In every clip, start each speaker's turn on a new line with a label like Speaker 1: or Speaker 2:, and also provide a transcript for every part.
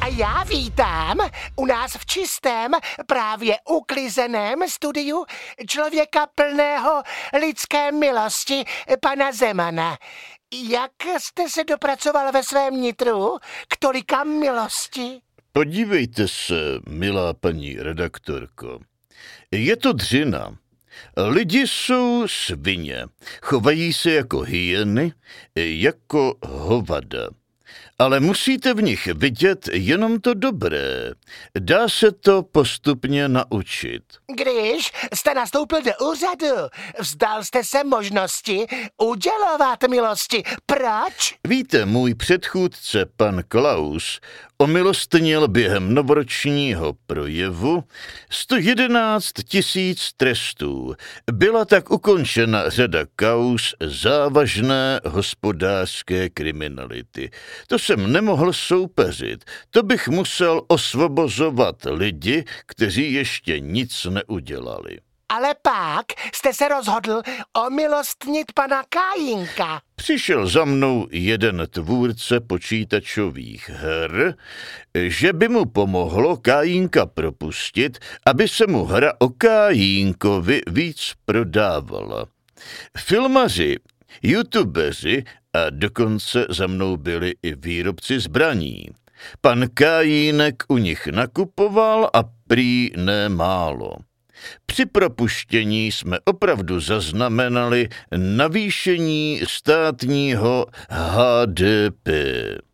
Speaker 1: A já vítám u nás v čistém, právě uklizeném studiu člověka plného lidské milosti, pana Zemana. Jak jste se dopracoval ve svém nitru k tolika milosti?
Speaker 2: Podívejte se, milá paní redaktorko. Je to dřina. Lidi jsou svině. Chovají se jako hyeny, jako hovada ale musíte v nich vidět jenom to dobré. Dá se to postupně naučit.
Speaker 1: Když jste nastoupil do úřadu, vzdal jste se možnosti udělovat milosti. Proč?
Speaker 2: Víte, můj předchůdce, pan Klaus, omilostnil během novoročního projevu 111 tisíc trestů. Byla tak ukončena řada kaus závažné hospodářské kriminality. To jsem nemohl soupeřit. To bych musel osvobozovat lidi, kteří ještě nic neudělali.
Speaker 1: Ale pak jste se rozhodl omilostnit pana Kájinka.
Speaker 2: Přišel za mnou jeden tvůrce počítačových her, že by mu pomohlo Kájinka propustit, aby se mu hra o Kájinkovi víc prodávala. Filmaři, youtubeři a dokonce za mnou byli i výrobci zbraní. Pan Kájínek u nich nakupoval a prý nemálo. Při propuštění jsme opravdu zaznamenali navýšení státního HDP.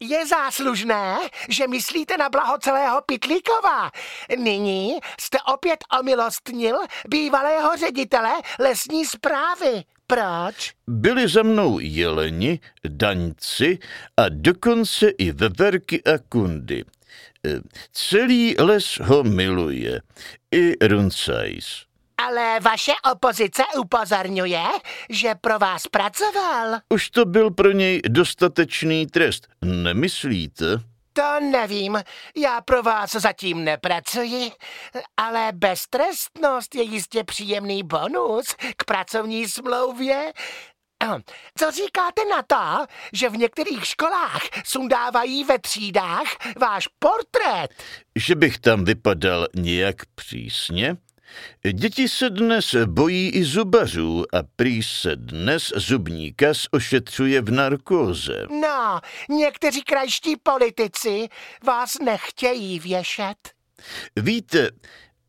Speaker 1: Je záslužné, že myslíte na blaho celého Pitlíkova. Nyní jste opět omilostnil bývalého ředitele lesní zprávy. Proč?
Speaker 2: Byli za mnou jeleni, daňci a dokonce i veverky a kundy. Celý les ho miluje, i Runcajs.
Speaker 1: Ale vaše opozice upozorňuje, že pro vás pracoval.
Speaker 2: Už to byl pro něj dostatečný trest, nemyslíte?
Speaker 1: To nevím, já pro vás zatím nepracuji, ale beztrestnost je jistě příjemný bonus k pracovní smlouvě. Co říkáte na to, že v některých školách sundávají ve třídách váš portrét?
Speaker 2: Že bych tam vypadal nějak přísně? Děti se dnes bojí i zubařů a prý se dnes zubní kas ošetřuje v narkóze.
Speaker 1: No, někteří krajští politici vás nechtějí věšet.
Speaker 2: Víte,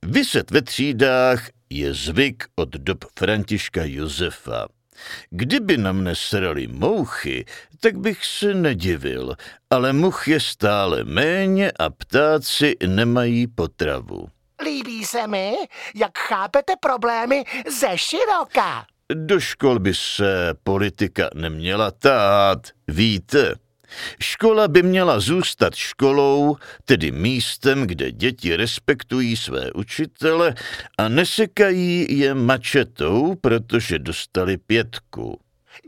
Speaker 2: vyset ve třídách je zvyk od dob Františka Josefa. Kdyby na mne srali mouchy, tak bych se nedivil, ale much je stále méně a ptáci nemají potravu.
Speaker 1: Líbí se mi, jak chápete problémy ze široka.
Speaker 2: Do škol by se politika neměla tát, víte. Škola by měla zůstat školou, tedy místem, kde děti respektují své učitele a nesekají je mačetou, protože dostali pětku.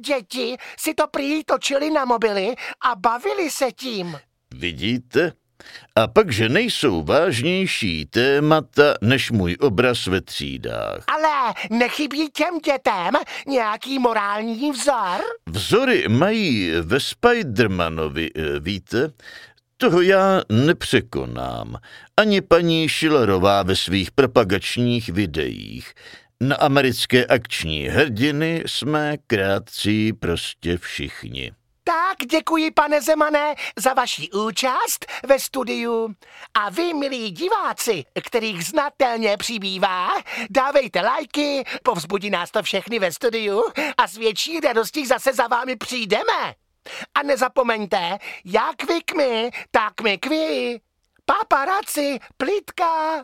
Speaker 1: Děti si to prý točili na mobily a bavili se tím.
Speaker 2: Vidíte? A pak, že nejsou vážnější témata než můj obraz ve třídách.
Speaker 1: Ale nechybí těm dětem nějaký morální vzor?
Speaker 2: Vzory mají ve Spidermanovi, eh, víte? Toho já nepřekonám. Ani paní Schillerová ve svých propagačních videích. Na americké akční hrdiny jsme krátcí prostě všichni.
Speaker 1: Tak děkuji, pane Zemané, za vaši účast ve studiu. A vy, milí diváci, kterých znatelně přibývá, dávejte lajky, povzbudí nás to všechny ve studiu a s větší radostí zase za vámi přijdeme. A nezapomeňte, jak vy k my, tak my k vy. Paparaci, plitka.